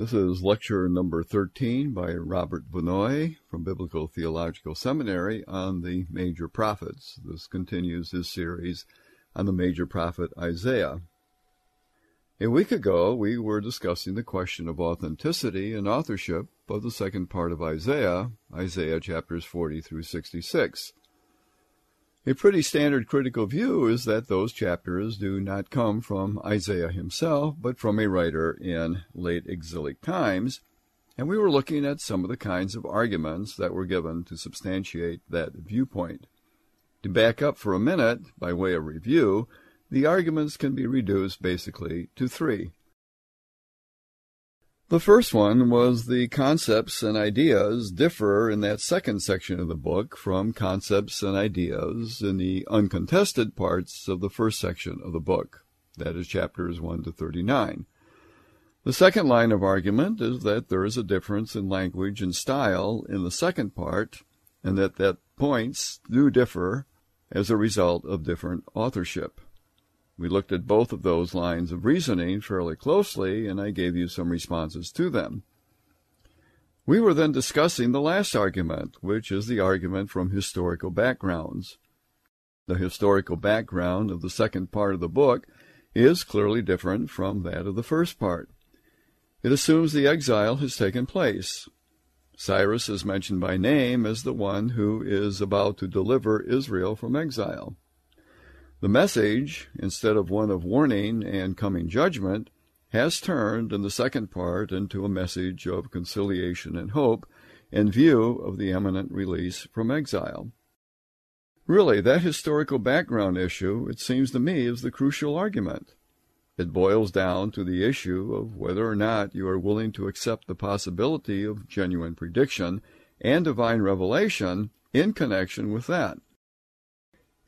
This is lecture number 13 by Robert Vannoy from Biblical Theological Seminary on the major prophets. This continues his series on the major prophet Isaiah. A week ago, we were discussing the question of authenticity and authorship of the second part of Isaiah, Isaiah chapters 40 through 66. A pretty standard critical view is that those chapters do not come from Isaiah himself, but from a writer in late exilic times, and we were looking at some of the kinds of arguments that were given to substantiate that viewpoint. To back up for a minute, by way of review, the arguments can be reduced basically to three. The first one was the concepts and ideas differ in that second section of the book from concepts and ideas in the uncontested parts of the first section of the book, that is chapters 1 to 39. The second line of argument is that there is a difference in language and style in the second part, and that that points do differ as a result of different authorship. We looked at both of those lines of reasoning fairly closely, and I gave you some responses to them. We were then discussing the last argument, which is the argument from historical backgrounds. The historical background of the second part of the book is clearly different from that of the first part. It assumes the exile has taken place. Cyrus is mentioned by name as the one who is about to deliver Israel from exile. The message, instead of one of warning and coming judgment, has turned in the second part into a message of conciliation and hope in view of the imminent release from exile. Really, that historical background issue, it seems to me, is the crucial argument. It boils down to the issue of whether or not you are willing to accept the possibility of genuine prediction and divine revelation in connection with that.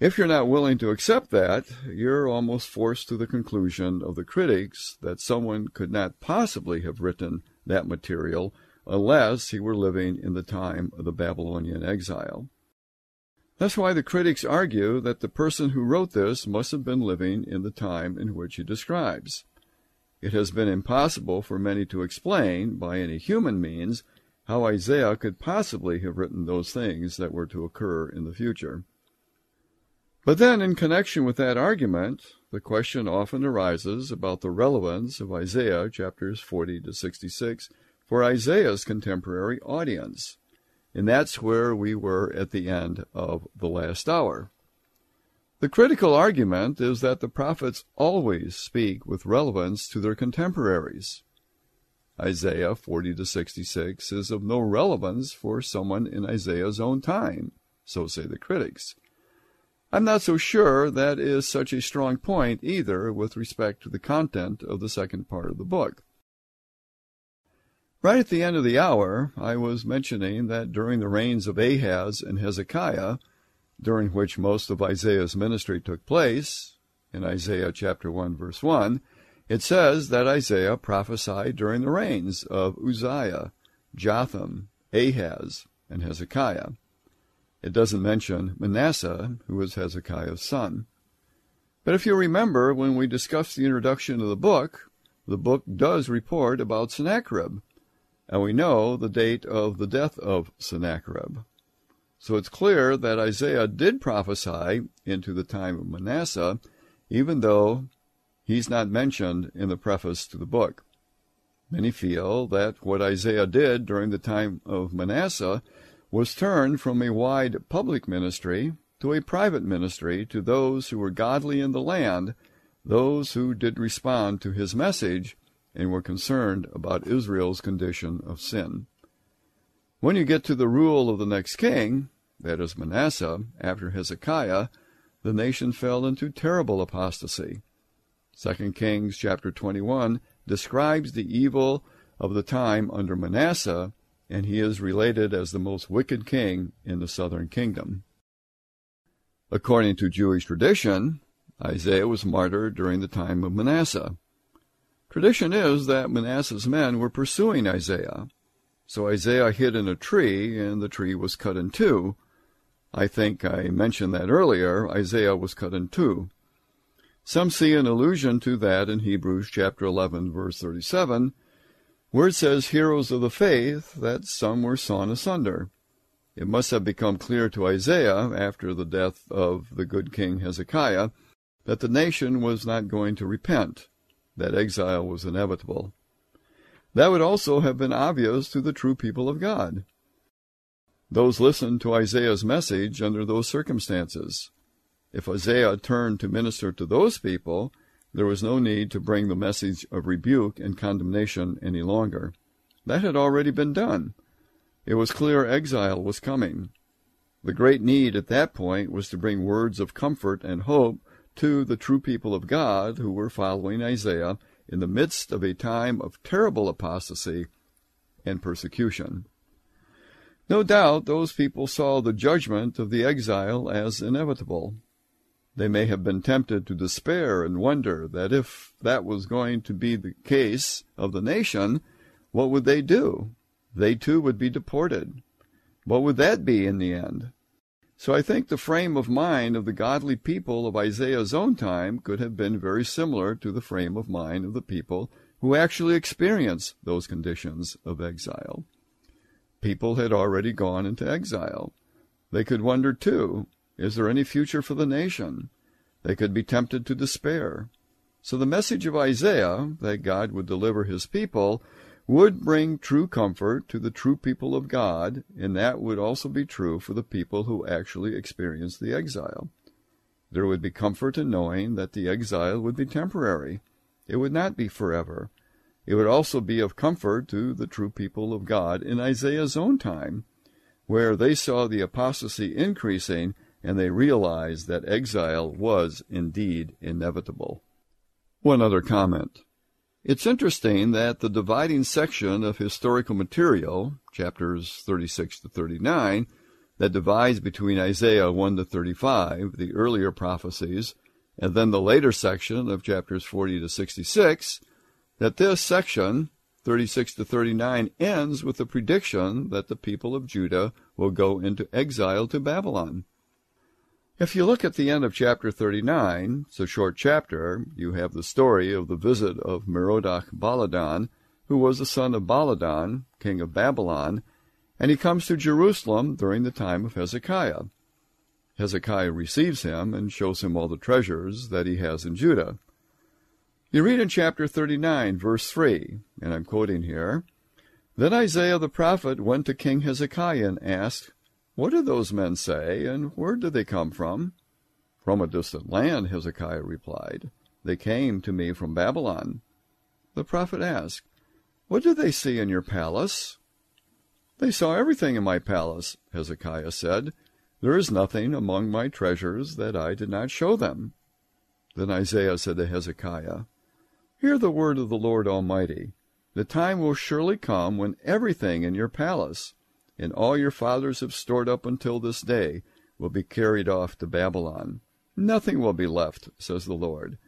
If you're not willing to accept that, you're almost forced to the conclusion of the critics that someone could not possibly have written that material unless he were living in the time of the Babylonian exile. That's why the critics argue that the person who wrote this must have been living in the time in which he describes. It has been impossible for many to explain, by any human means, how Isaiah could possibly have written those things that were to occur in the future. But then, in connection with that argument, the question often arises about the relevance of Isaiah chapters 40 to 66 for Isaiah's contemporary audience. And that's where we were at the end of the last hour. The critical argument is that the prophets always speak with relevance to their contemporaries. Isaiah 40 to 66 is of no relevance for someone in Isaiah's own time, so say the critics. I'm not so sure that is such a strong point either with respect to the content of the second part of the book. Right at the end of the hour, I was mentioning that during the reigns of Ahaz and Hezekiah, during which most of Isaiah's ministry took place, in Isaiah chapter 1 verse 1, it says that Isaiah prophesied during the reigns of Uzziah, Jotham, Ahaz, and Hezekiah. It doesn't mention Manasseh, who was Hezekiah's son. But if you remember, when we discussed the introduction of the book, the book does report about Sennacherib, and we know the date of the death of Sennacherib. So it's clear that Isaiah did prophesy into the time of Manasseh, even though he's not mentioned in the preface to the book. Many feel that what Isaiah did during the time of Manasseh was turned from a wide public ministry to a private ministry to those who were godly in the land, those who did respond to his message and were concerned about Israel's condition of sin. When you get to the rule of the next king, that is Manasseh, after Hezekiah, the nation fell into terrible apostasy. 2 Kings chapter 21 describes the evil of the time under Manasseh and he is related as the most wicked king in the southern kingdom. According to Jewish tradition, Isaiah was martyred during the time of Manasseh. Tradition is that Manasseh's men were pursuing Isaiah, so Isaiah hid in a tree, and the tree was cut in two. I think I mentioned that earlier. Isaiah was cut in two. Some see an allusion to that in Hebrews chapter 11, verse 37, Where it says heroes of the faith, that some were sawn asunder. It must have become clear to Isaiah after the death of the good king Hezekiah that the nation was not going to repent, that exile was inevitable. That would also have been obvious to the true people of God. Those listened to Isaiah's message under those circumstances. If Isaiah turned to minister to those people, there was no need to bring the message of rebuke and condemnation any longer. That had already been done. It was clear exile was coming. The great need at that point was to bring words of comfort and hope to the true people of God who were following Isaiah in the midst of a time of terrible apostasy and persecution. No doubt those people saw the judgment of the exile as inevitable. They may have been tempted to despair and wonder that if that was going to be the case of the nation, what would they do? They too would be deported. What would that be in the end? So I think the frame of mind of the godly people of Isaiah's own time could have been very similar to the frame of mind of the people who actually experienced those conditions of exile. People had already gone into exile. They could wonder, too, is there any future for the nation? They could be tempted to despair. So the message of Isaiah, that God would deliver his people, would bring true comfort to the true people of God, and that would also be true for the people who actually experienced the exile. There would be comfort in knowing that the exile would be temporary. It would not be forever. It would also be of comfort to the true people of God in Isaiah's own time, where they saw the apostasy increasing and they realized that exile was indeed inevitable. One other comment. It's interesting that the dividing section of historical material, chapters 36 to 39, that divides between Isaiah 1 to 35, the earlier prophecies, and then the later section of chapters 40 to 66, that this section, 36 to 39, ends with the prediction that the people of Judah will go into exile to Babylon. If you look at the end of chapter 39, it's a short chapter, you have the story of the visit of Merodach Baladan, who was the son of Baladan, king of Babylon, and he comes to Jerusalem during the time of Hezekiah. Hezekiah receives him and shows him all the treasures that he has in Judah. You read in chapter 39, verse 3, and I'm quoting here, Then Isaiah the prophet went to King Hezekiah and asked, what do those men say, and where do they come from? From a distant land, Hezekiah replied. They came to me from Babylon. The prophet asked, What did they see in your palace? They saw everything in my palace, Hezekiah said. There is nothing among my treasures that I did not show them. Then Isaiah said to Hezekiah, Hear the word of the Lord Almighty. The time will surely come when everything in your palace and all your fathers have stored up until this day will be carried off to Babylon. Nothing will be left, says the Lord.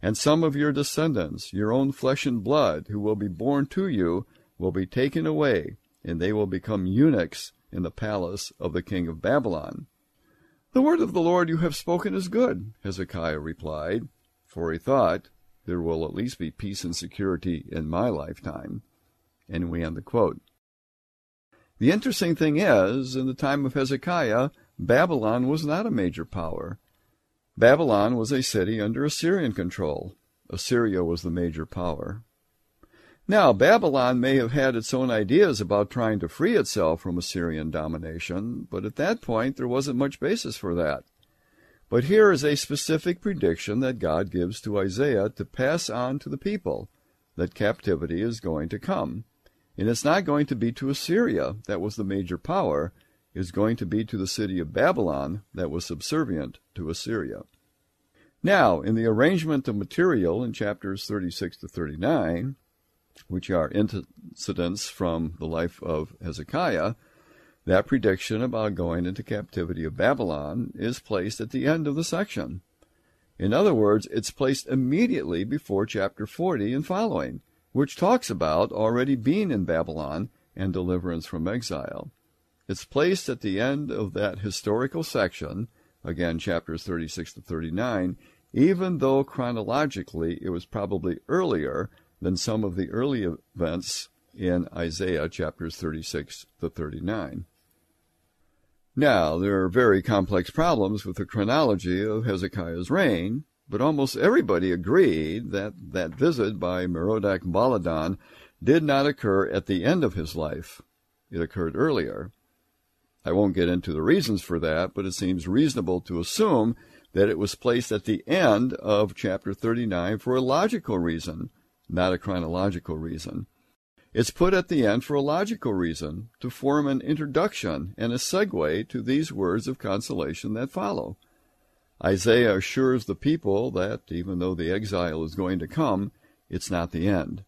And some of your descendants, your own flesh and blood, who will be born to you, will be taken away, and they will become eunuchs in the palace of the king of Babylon. The word of the Lord you have spoken is good, Hezekiah replied, for he thought, there will at least be peace and security in my lifetime. And we end the quote. The interesting thing is, in the time of Hezekiah, Babylon was not a major power. Babylon was a city under Assyrian control. Assyria was the major power. Now, Babylon may have had its own ideas about trying to free itself from Assyrian domination, but at that point there wasn't much basis for that. But here is a specific prediction that God gives to Isaiah to pass on to the people that captivity is going to come. And it's not going to be to Assyria, that was the major power. It's going to be to the city of Babylon, that was subservient to Assyria. Now, in the arrangement of material in chapters 36 to 39, which are incidents from the life of Hezekiah, that prediction about going into captivity of Babylon is placed at the end of the section. In other words, it's placed immediately before chapter 40 and following which talks about already being in Babylon and deliverance from exile. It's placed at the end of that historical section, again chapters 36 to 39, even though chronologically it was probably earlier than some of the early events in Isaiah chapters 36 to 39. Now, there are very complex problems with the chronology of Hezekiah's reign, but almost everybody agreed that that visit by Merodach Baladan did not occur at the end of his life. It occurred earlier. I won't get into the reasons for that, but it seems reasonable to assume that it was placed at the end of chapter 39 for a logical reason, not a chronological reason. It's put at the end for a logical reason, to form an introduction and a segue to these words of consolation that follow. Isaiah assures the people that even though the exile is going to come, it's not the end.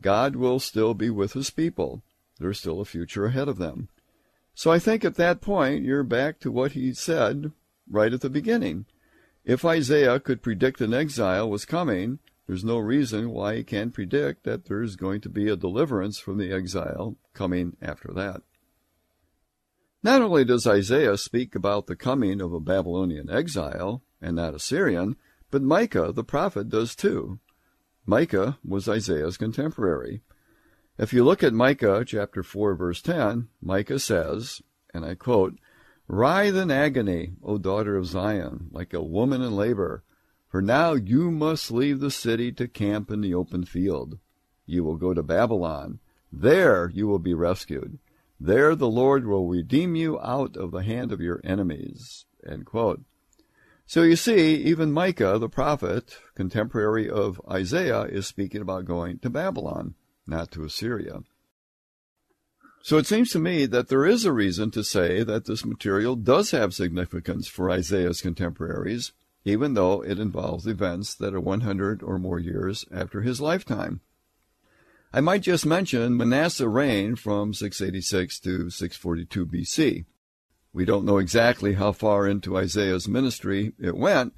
God will still be with his people. There's still a future ahead of them. So I think at that point you're back to what he said right at the beginning. If Isaiah could predict an exile was coming, there's no reason why he can't predict that there's going to be a deliverance from the exile coming after that. Not only does Isaiah speak about the coming of a Babylonian exile, and not Assyrian, but Micah the prophet does too. Micah was Isaiah's contemporary. If you look at Micah chapter 4 verse 10, Micah says, and I quote, Writhe in agony, O daughter of Zion, like a woman in labor, for now you must leave the city to camp in the open field. You will go to Babylon. There you will be rescued. There the Lord will redeem you out of the hand of your enemies. So you see, even Micah, the prophet, contemporary of Isaiah, is speaking about going to Babylon not to Assyria. So it seems to me that there is a reason to say that this material does have significance for Isaiah's contemporaries, even though it involves events that are 100 or more years after his lifetime. I might just mention Manasseh reigned from 686 to 642 BC. We don't know exactly how far into Isaiah's ministry it went,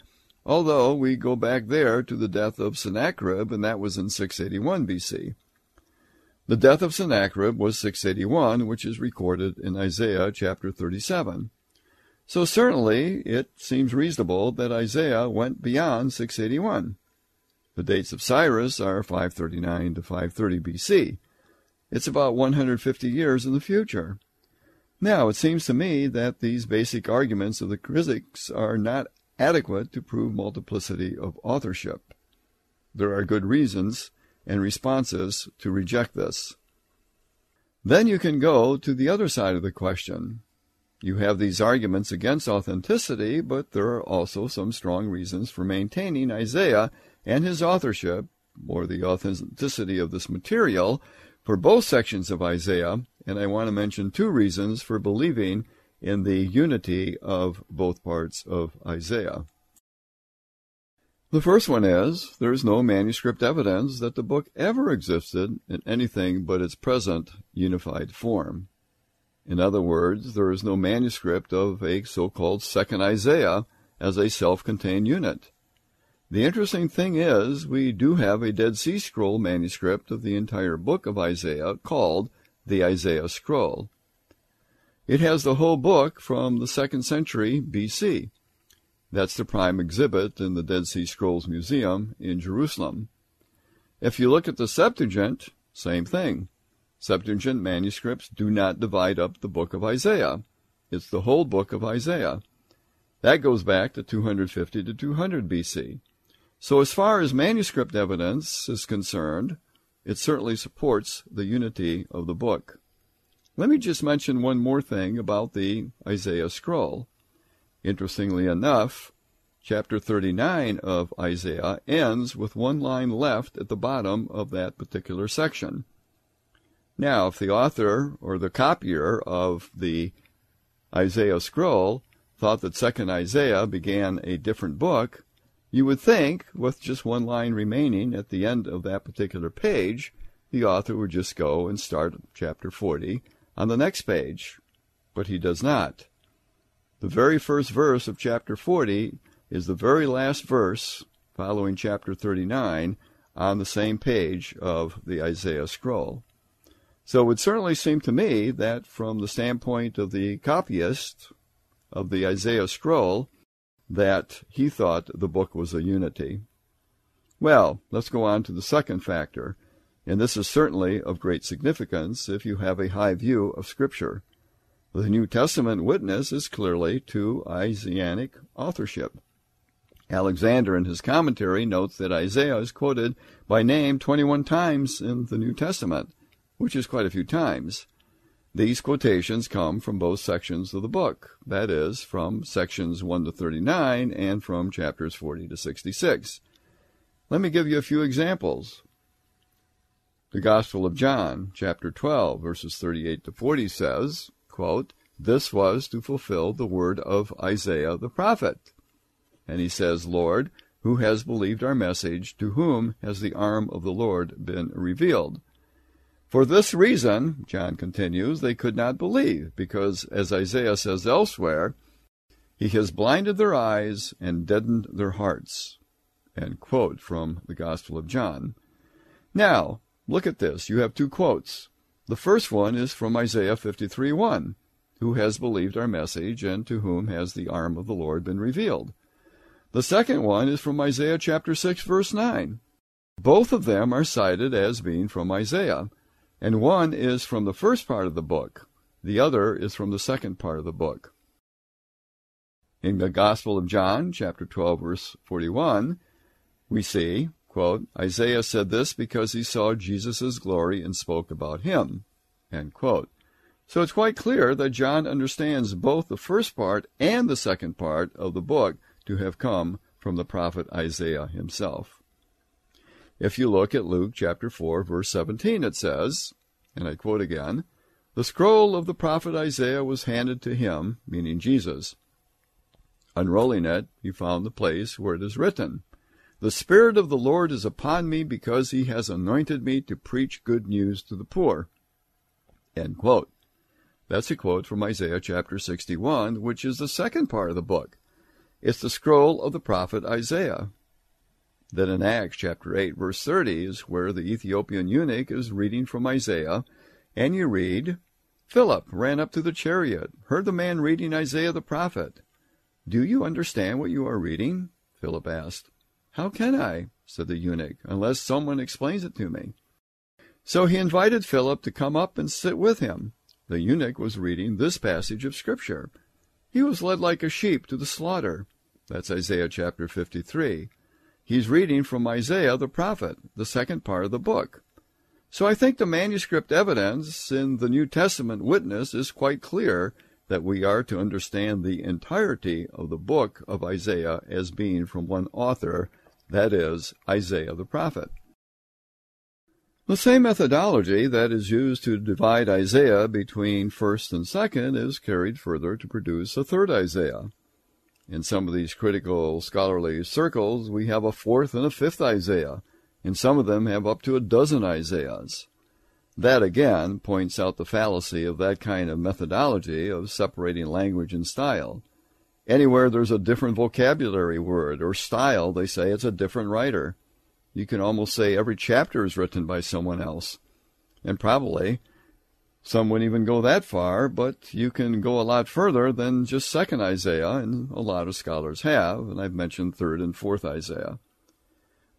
although we go back there to the death of Sennacherib, and that was in 681 BC. The death of Sennacherib was 681, which is recorded in Isaiah chapter 37. So certainly it seems reasonable that Isaiah went beyond 681. The dates of Cyrus are 539 to 530 BC. It's about 150 years in the future. Now, it seems to me that these basic arguments of the critics are not adequate to prove multiplicity of authorship. There are good reasons and responses to reject this. Then you can go to the other side of the question. You have these arguments against authenticity, but there are also some strong reasons for maintaining Isaiah and his authorship, or the authenticity of this material, for both sections of Isaiah, and I want to mention two reasons for believing in the unity of both parts of Isaiah. The first one is there is no manuscript evidence that the book ever existed in anything but its present unified form. In other words, there is no manuscript of a so called Second Isaiah as a self contained unit. The interesting thing is, we do have a Dead Sea Scroll manuscript of the entire book of Isaiah called the Isaiah Scroll. It has the whole book from the second century BC. That's the prime exhibit in the Dead Sea Scrolls Museum in Jerusalem. If you look at the Septuagint, same thing. Septuagint manuscripts do not divide up the book of Isaiah. It's the whole book of Isaiah. That goes back to 250 to 200 BC. So as far as manuscript evidence is concerned, it certainly supports the unity of the book. Let me just mention one more thing about the Isaiah scroll. Interestingly enough, chapter 39 of Isaiah ends with one line left at the bottom of that particular section. Now, if the author or the copier of the Isaiah scroll thought that 2nd Isaiah began a different book, you would think, with just one line remaining at the end of that particular page, the author would just go and start chapter 40 on the next page. But he does not. The very first verse of chapter 40 is the very last verse following chapter 39 on the same page of the Isaiah scroll. So it would certainly seem to me that from the standpoint of the copyist of the Isaiah scroll, that he thought the book was a unity. Well, let's go on to the second factor. and this is certainly of great significance if you have a high view of Scripture. The New Testament witness is clearly to Isaianic authorship. Alexander, in his commentary, notes that Isaiah is quoted by name 21 times in the New Testament, which is quite a few times. These quotations come from both sections of the book, that is, from sections 1 to 39 and from chapters 40 to 66. Let me give you a few examples. The Gospel of John, chapter 12, verses 38 to 40 says, quote, This was to fulfill the word of Isaiah the prophet. And he says, Lord, who has believed our message? To whom has the arm of the Lord been revealed? For this reason, John continues, they could not believe, because, as Isaiah says elsewhere, he has blinded their eyes and deadened their hearts. End quote from the Gospel of John. Now, look at this. You have two quotes. The first one is from Isaiah 53 1. Who has believed our message, and to whom has the arm of the Lord been revealed? The second one is from Isaiah chapter 6, verse 9. Both of them are cited as being from Isaiah, and one is from the first part of the book, the other is from the second part of the book. In the Gospel of John, chapter 12, verse 41, we see, quote, Isaiah said this because he saw Jesus' glory and spoke about him. So it's quite clear that John understands both the first part and the second part of the book to have come from the prophet Isaiah himself. If you look at Luke chapter 4, verse 17, it says, and I quote again, The scroll of the prophet Isaiah was handed to him, meaning Jesus. Unrolling it, he found the place where it is written, The Spirit of the Lord is upon me because he has anointed me to preach good news to the poor. End quote. That's a quote from Isaiah chapter 61, which is the second part of the book. It's the scroll of the prophet Isaiah. Then in Acts chapter 8, verse 30 is where the Ethiopian eunuch is reading from Isaiah, and you read, Philip ran up to the chariot, heard the man reading Isaiah the prophet. Do you understand what you are reading? Philip asked. How can I, said the eunuch, unless someone explains it to me? So he invited Philip to come up and sit with him. The eunuch was reading this passage of Scripture. He was led like a sheep to the slaughter. That's Isaiah chapter 53. He's reading from Isaiah the prophet, the second part of the book. So I think the manuscript evidence in the New Testament witness is quite clear that we are to understand the entirety of the book of Isaiah as being from one author, that is, Isaiah the prophet. The same methodology that is used to divide Isaiah between first and second is carried further to produce a third Isaiah. In some of these critical scholarly circles, we have a fourth and a fifth Isaiah, and some of them have up to a dozen Isaiahs. That again points out the fallacy of that kind of methodology of separating language and style. Anywhere there's a different vocabulary word or style, they say it's a different writer. You can almost say every chapter is written by someone else. And probably some wouldn't even go that far, but you can go a lot further than just second Isaiah, and a lot of scholars have, and I've mentioned third and fourth Isaiah.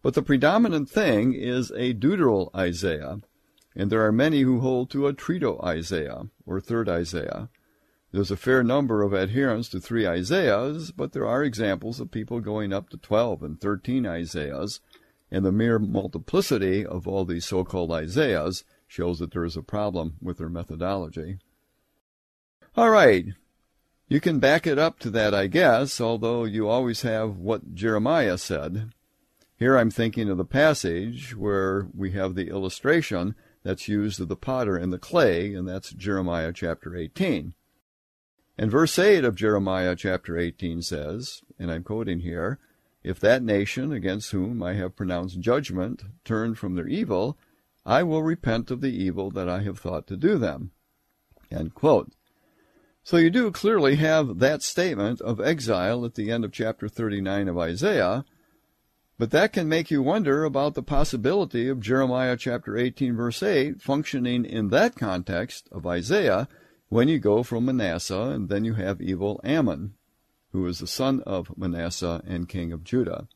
But the predominant thing is a deutero Isaiah, and there are many who hold to a trito Isaiah, or third Isaiah. There's a fair number of adherents to three Isaiahs, but there are examples of people going up to 12 and 13 Isaiahs, and the mere multiplicity of all these so-called Isaiahs shows that there is a problem with their methodology. All right. You can back it up to that, I guess, although you always have what Jeremiah said. Here I'm thinking of the passage where we have the illustration that's used of the potter and the clay, and that's Jeremiah chapter 18. And verse 8 of Jeremiah chapter 18 says, and I'm quoting here, If that nation against whom I have pronounced judgment turn from their evil, I will repent of the evil that I have thought to do them. So you do clearly have that statement of exile at the end of chapter 39 of Isaiah, but that can make you wonder about the possibility of Jeremiah chapter 18 verse 8 functioning in that context of Isaiah when you go from Manasseh and then you have evil Amon, who is the son of Manasseh and king of Judah.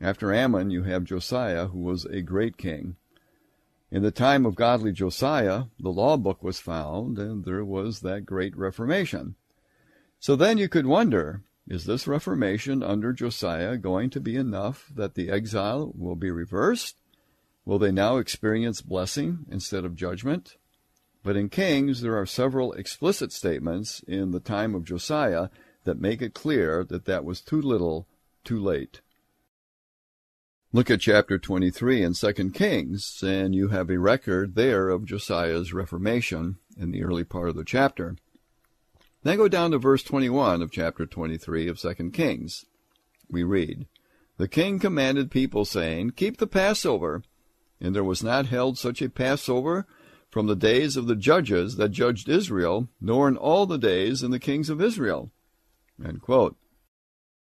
After Amon, you have Josiah, who was a great king. In the time of godly Josiah, the law book was found, and there was that great Reformation. So then you could wonder is this Reformation under Josiah going to be enough that the exile will be reversed? Will they now experience blessing instead of judgment? But in Kings, there are several explicit statements in the time of Josiah that make it clear that that was too little, too late. Look at chapter 23 in 2 Kings, and you have a record there of Josiah's reformation in the early part of the chapter. Then go down to verse 21 of chapter 23 of 2 Kings. We read, The king commanded people, saying, Keep the Passover. And there was not held such a Passover from the days of the judges that judged Israel, nor in all the days in the kings of Israel.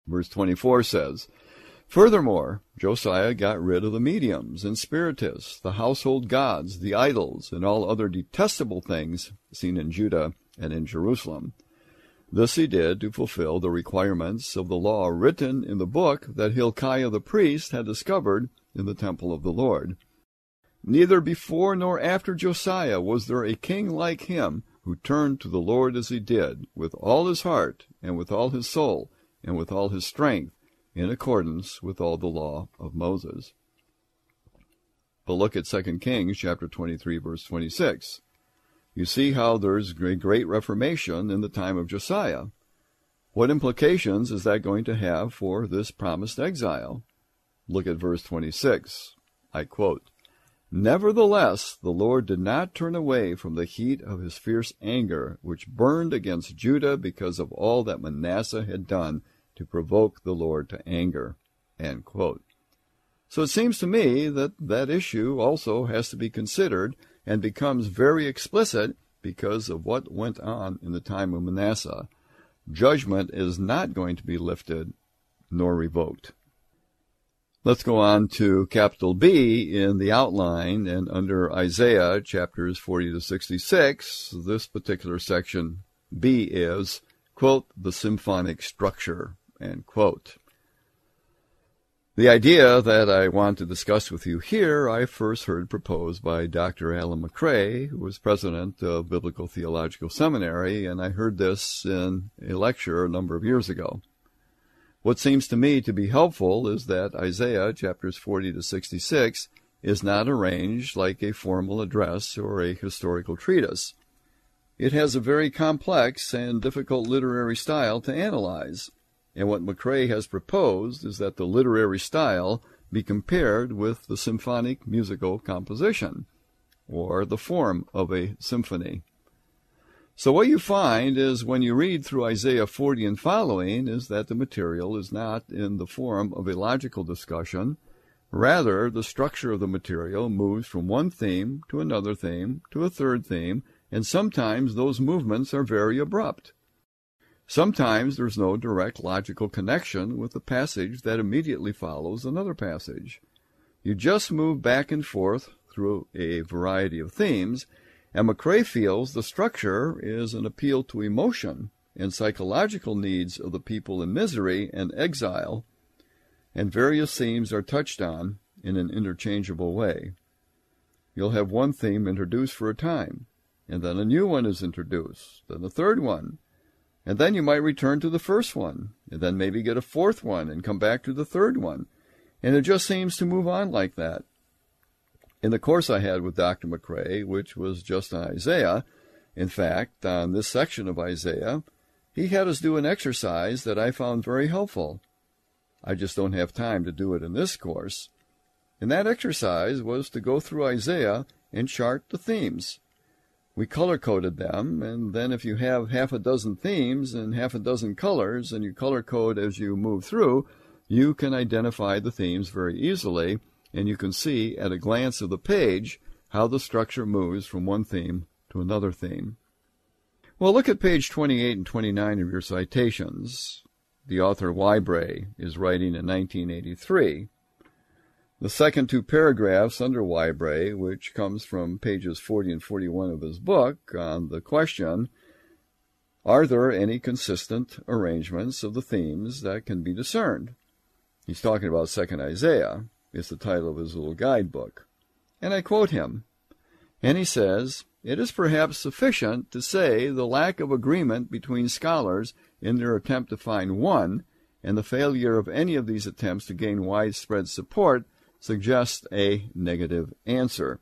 Verse 24 says, Furthermore, Josiah got rid of the mediums and spiritists, the household gods, the idols, and all other detestable things seen in Judah and in Jerusalem. This he did to fulfill the requirements of the law written in the book that Hilkiah the priest had discovered in the temple of the Lord. Neither before nor after Josiah was there a king like him who turned to the Lord as he did, with all his heart, and with all his soul, and with all his strength, in accordance with all the law of Moses. But look at 2 Kings chapter 23 verse 26. You see how there's a great reformation in the time of Josiah. What implications is that going to have for this promised exile? Look at verse 26. I quote, Nevertheless, the Lord did not turn away from the heat of his fierce anger, which burned against Judah because of all that Manasseh had done to provoke the Lord to anger. So it seems to me that that issue also has to be considered and becomes very explicit because of what went on in the time of Manasseh. Judgment is not going to be lifted nor revoked. Let's go on to capital B in the outline and under Isaiah chapters 40 to 66. This particular section B is, quote, the symphonic structure, End quote. The idea that I want to discuss with you here, I first heard proposed by Dr. Allan MacRae, who was president of Biblical Theological Seminary, and I heard this in a lecture a number of years ago. What seems to me to be helpful is that Isaiah chapters 40 to 66 is not arranged like a formal address or a historical treatise. It has a very complex and difficult literary style to analyze. And what MacRae has proposed is that the literary style be compared with the symphonic musical composition, or the form of a symphony. So what you find is when you read through Isaiah 40 and following is that the material is not in the form of a logical discussion. Rather, the structure of the material moves from one theme to another theme to a third theme, and sometimes those movements are very abrupt. Sometimes there's no direct logical connection with the passage that immediately follows another passage. You just move back and forth through a variety of themes, and MacRae feels the structure is an appeal to emotion and psychological needs of the people in misery and exile, and various themes are touched on in an interchangeable way. You'll have one theme introduced for a time, and then a new one is introduced, then a third one, and then you might return to the first one, and then maybe get a fourth one and come back to the third one. And it just seems to move on like that. In the course I had with Dr. MacRae, which was just on Isaiah, in fact, on this section of Isaiah, he had us do an exercise that I found very helpful. I just don't have time to do it in this course. And that exercise was to go through Isaiah and chart the themes we color coded them, and then if you have half a dozen themes and half a dozen colors, and you color code as you move through, you can identify the themes very easily, and you can see at a glance of the page how the structure moves from one theme to another theme. Well, look at page 28 and 29 of your citations. The author Whybray is writing in 1983. The second two paragraphs under Whybray, which comes from pages 40 and 41 of his book, on the question, Are there any consistent arrangements of the themes that can be discerned? He's talking about 2nd Isaiah. It's the title of his little guidebook. And I quote him, And he says, it is perhaps sufficient to say the lack of agreement between scholars in their attempt to find one, and the failure of any of these attempts to gain widespread support suggests a negative answer.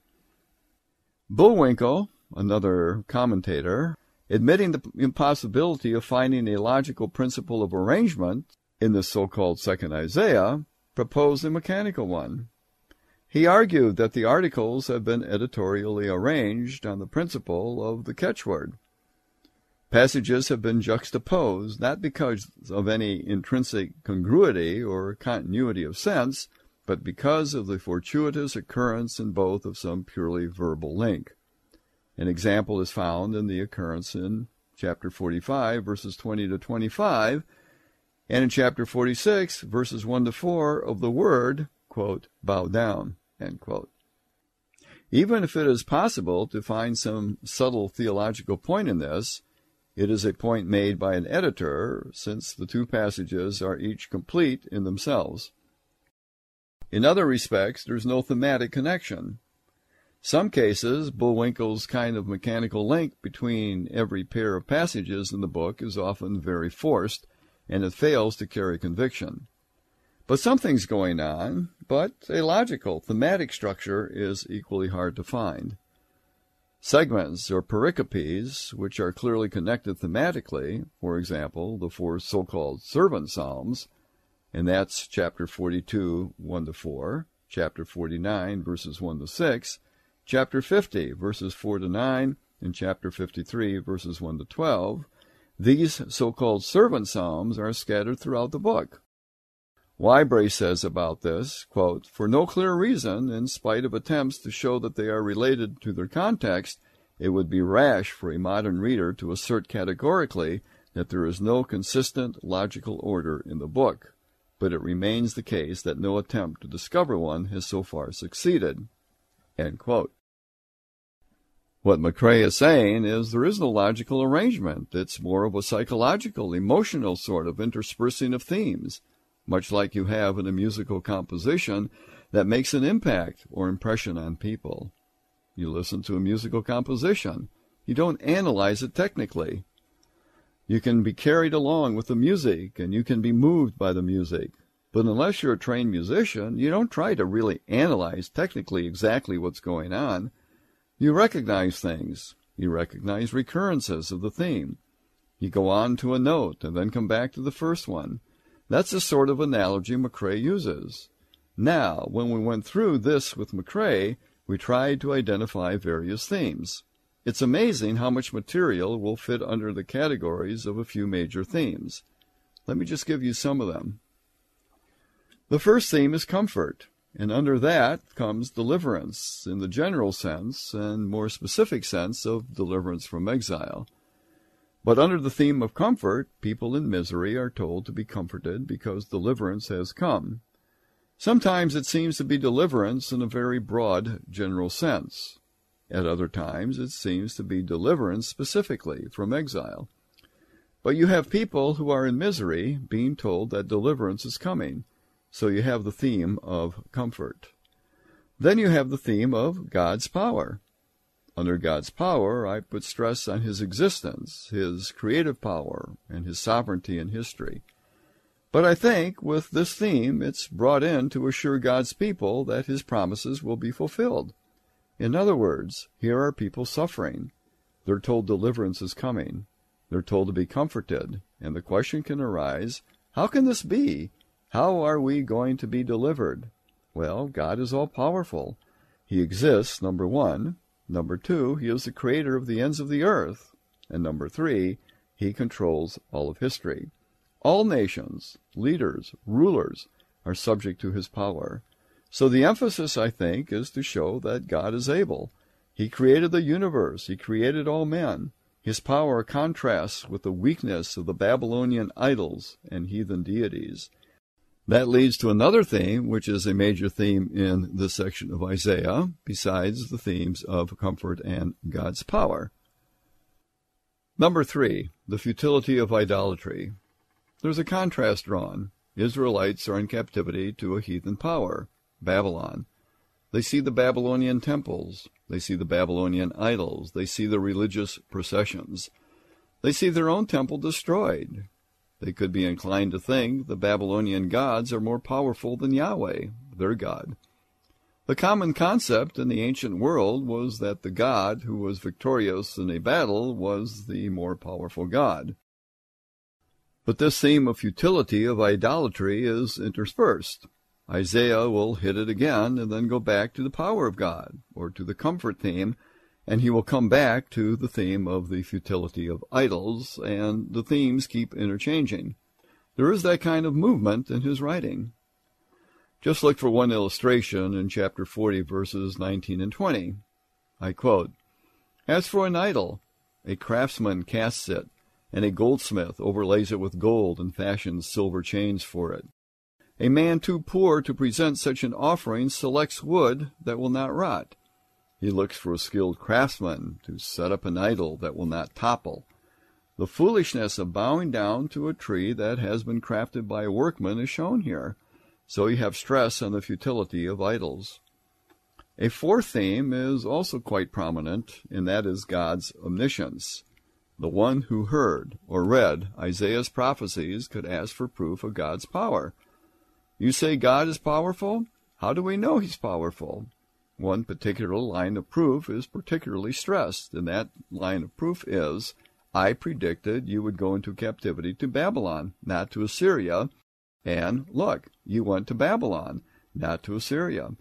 Mowinckel, another commentator, admitting the impossibility of finding a logical principle of arrangement in the so-called second Isaiah, proposed a mechanical one. He argued that the articles have been editorially arranged on the principle of the catchword. Passages have been juxtaposed not because of any intrinsic congruity or continuity of sense, but because of the fortuitous occurrence in both of some purely verbal link. An example is found in the occurrence in chapter 45, verses 20 to 25, and in chapter 46, verses 1 to 4, of the word, quote, bow down. Even if it is possible to find some subtle theological point in this, it is a point made by an editor, since the two passages are each complete in themselves. In other respects, there is no thematic connection. Some cases, Mowinckel's kind of mechanical link between every pair of passages in the book is often very forced, and it fails to carry conviction. But something's going on, but a logical, thematic structure is equally hard to find. Segments or pericopes, which are clearly connected thematically, for example, the four so-called servant psalms, and that's chapter 42, 1 to 4, chapter 49, verses 1 to 6, chapter 50, verses 4 to 9, and chapter 53, verses 1 to 12, these so-called servant psalms are scattered throughout the book. Whybray says about this, quote, For no clear reason, in spite of attempts to show that they are related to their context, it would be rash for a modern reader to assert categorically that there is no consistent logical order in the book, but it remains the case that no attempt to discover one has so far succeeded. What MacRae is saying is there is no logical arrangement. It's more of a psychological, emotional sort of interspersing of themes much like you have in a musical composition that makes an impact or impression on people. You listen to a musical composition. You don't analyze it technically. You can be carried along with the music and you can be moved by the music. But unless you're a trained musician, you don't try to really analyze technically exactly what's going on. You recognize things. You recognize recurrences of the theme. You go on to a note and then come back to the first one. That's the sort of analogy MacRae uses. Now, when we went through this with MacRae, we tried to identify various themes. It's amazing how much material will fit under the categories of a few major themes. Let me just give you some of them. The first theme is comfort, and under that comes deliverance in the general sense and more specific sense of deliverance from exile. But under the theme of comfort, people in misery are told to be comforted because deliverance has come. Sometimes it seems to be deliverance in a very broad general sense. At other times it seems to be deliverance specifically from exile. But you have people who are in misery being told that deliverance is coming, so you have the theme of comfort. Then you have the theme of God's power. Under God's power, I put stress on his existence, his creative power, and his sovereignty in history. But I think with this theme, it's brought in to assure God's people that his promises will be fulfilled. In other words, here are people suffering. They're told deliverance is coming. They're told to be comforted. And the question can arise, how can this be? How are we going to be delivered? Well, God is all powerful. He exists, number one. Number two, he is the creator of the ends of the earth. And number three, he controls all of history. All nations, leaders, rulers are subject to his power. So the emphasis, I think, is to show that God is able. He created the universe. He created all men. His power contrasts with the weakness of the Babylonian idols and heathen deities. That leads to another theme, which is a major theme in this section of Isaiah, besides the themes of comfort and God's power. Number three, the futility of idolatry. There's a contrast drawn. Israelites are in captivity to a heathen power, Babylon. They see the Babylonian temples. They see the Babylonian idols. They see the religious processions. They see their own temple destroyed. They could be inclined to think the Babylonian gods are more powerful than Yahweh, their God. The common concept in the ancient world was that the god who was victorious in a battle was the more powerful god. But this theme of futility of idolatry is interspersed. Isaiah will hit it again and then go back to the power of God, or to the comfort theme, and he will come back to the theme of the futility of idols, and the themes keep interchanging. There is that kind of movement in his writing. Just look for one illustration in chapter 40, verses 19 and 20. I quote, As for an idol, a craftsman casts it, and a goldsmith overlays it with gold and fashions silver chains for it. A man too poor to present such an offering selects wood that will not rot. He looks for a skilled craftsman to set up an idol that will not topple. The foolishness of bowing down to a tree that has been crafted by a workman is shown here. So you have stress on the futility of idols. A fourth theme is also quite prominent, and that is God's omniscience. The one who heard or read Isaiah's prophecies could ask for proof of God's power. You say God is powerful? How do we know he's powerful? One particular line of proof is particularly stressed, and that line of proof is I predicted you would go into captivity to Babylon, not to Assyria, and look, you went to Babylon, not to Assyria.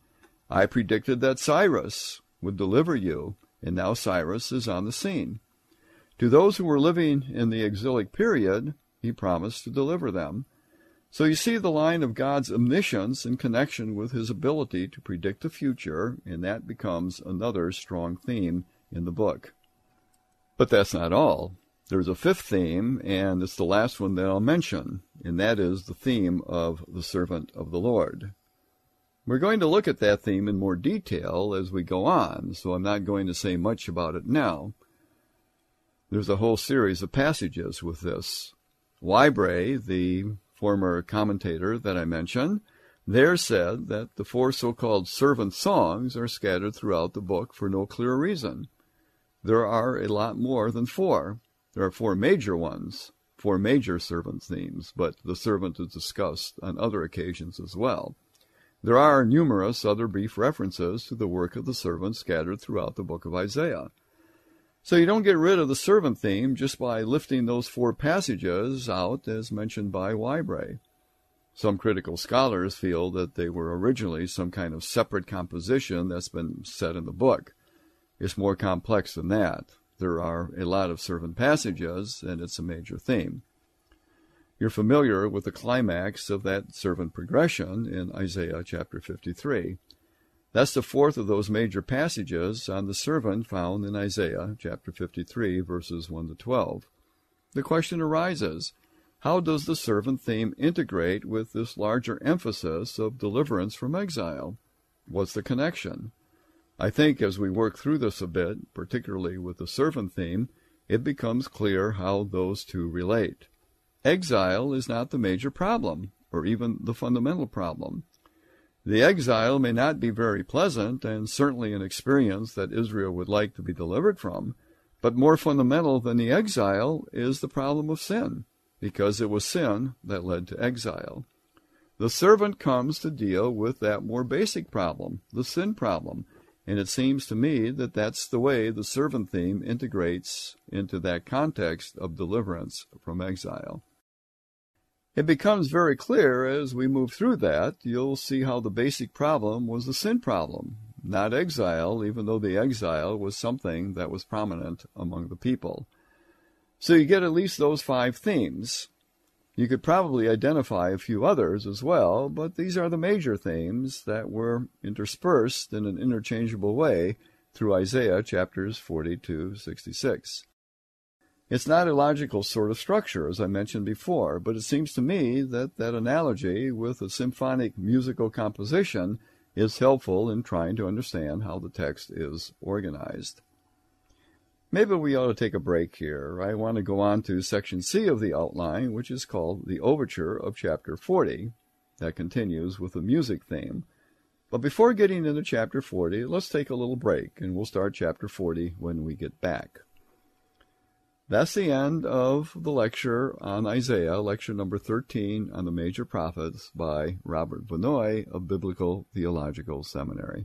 I predicted that Cyrus would deliver you, and now Cyrus is on the scene. To those who were living in the exilic period, he promised to deliver them. So you see the line of God's omniscience in connection with his ability to predict the future, and that becomes another strong theme in the book. But that's not all. There's a fifth theme, and it's the last one that I'll mention, and that is the theme of the servant of the Lord. We're going to look at that theme in more detail as we go on, so I'm not going to say much about it now. There's a whole series of passages with this. Whybray, the former commentator that I mentioned, there said that the four so-called servant songs are scattered throughout the book for no clear reason. There are a lot more than four. There are four major ones, four major servant themes, but the servant is discussed on other occasions as well. There are numerous other brief references to the work of the servant scattered throughout the book of Isaiah. So you don't get rid of the servant theme just by lifting those four passages out as mentioned by Whybray. Some critical scholars feel that they were originally some kind of separate composition that's been set in the book. It's more complex than that. There are a lot of servant passages, and it's a major theme. You're familiar with the climax of that servant progression in Isaiah chapter 53. That's the fourth of those major passages on the servant found in Isaiah chapter 53, verses 1 to 12. The question arises how does the servant theme integrate with this larger emphasis of deliverance from exile? What's the connection? I think as we work through this a bit, particularly with the servant theme, it becomes clear how those two relate. Exile is not the major problem, or even the fundamental problem. The exile may not be very pleasant, and certainly an experience that Israel would like to be delivered from, but more fundamental than the exile is the problem of sin, because it was sin that led to exile. The servant comes to deal with that more basic problem, the sin problem, and it seems to me that that's the way the servant theme integrates into that context of deliverance from exile. It becomes very clear as we move through that, you'll see how the basic problem was the sin problem, not exile, even though the exile was something that was prominent among the people. So you get at least those five themes. You could probably identify a few others as well, but these are the major themes that were interspersed in an interchangeable way through Isaiah chapters 40 to 66. It's not a logical sort of structure, as I mentioned before, but it seems to me that that analogy with a symphonic musical composition is helpful in trying to understand how the text is organized. Maybe we ought to take a break here. I want to go on to section C of the outline, which is called the Overture of Chapter 40. That continues with the music theme. But before getting into chapter 40, let's take a little break and we'll start chapter 40 when we get back. That's the end of the lecture on Isaiah, lecture number 13 on the major prophets by Robert Vannoy of Biblical Theological Seminary.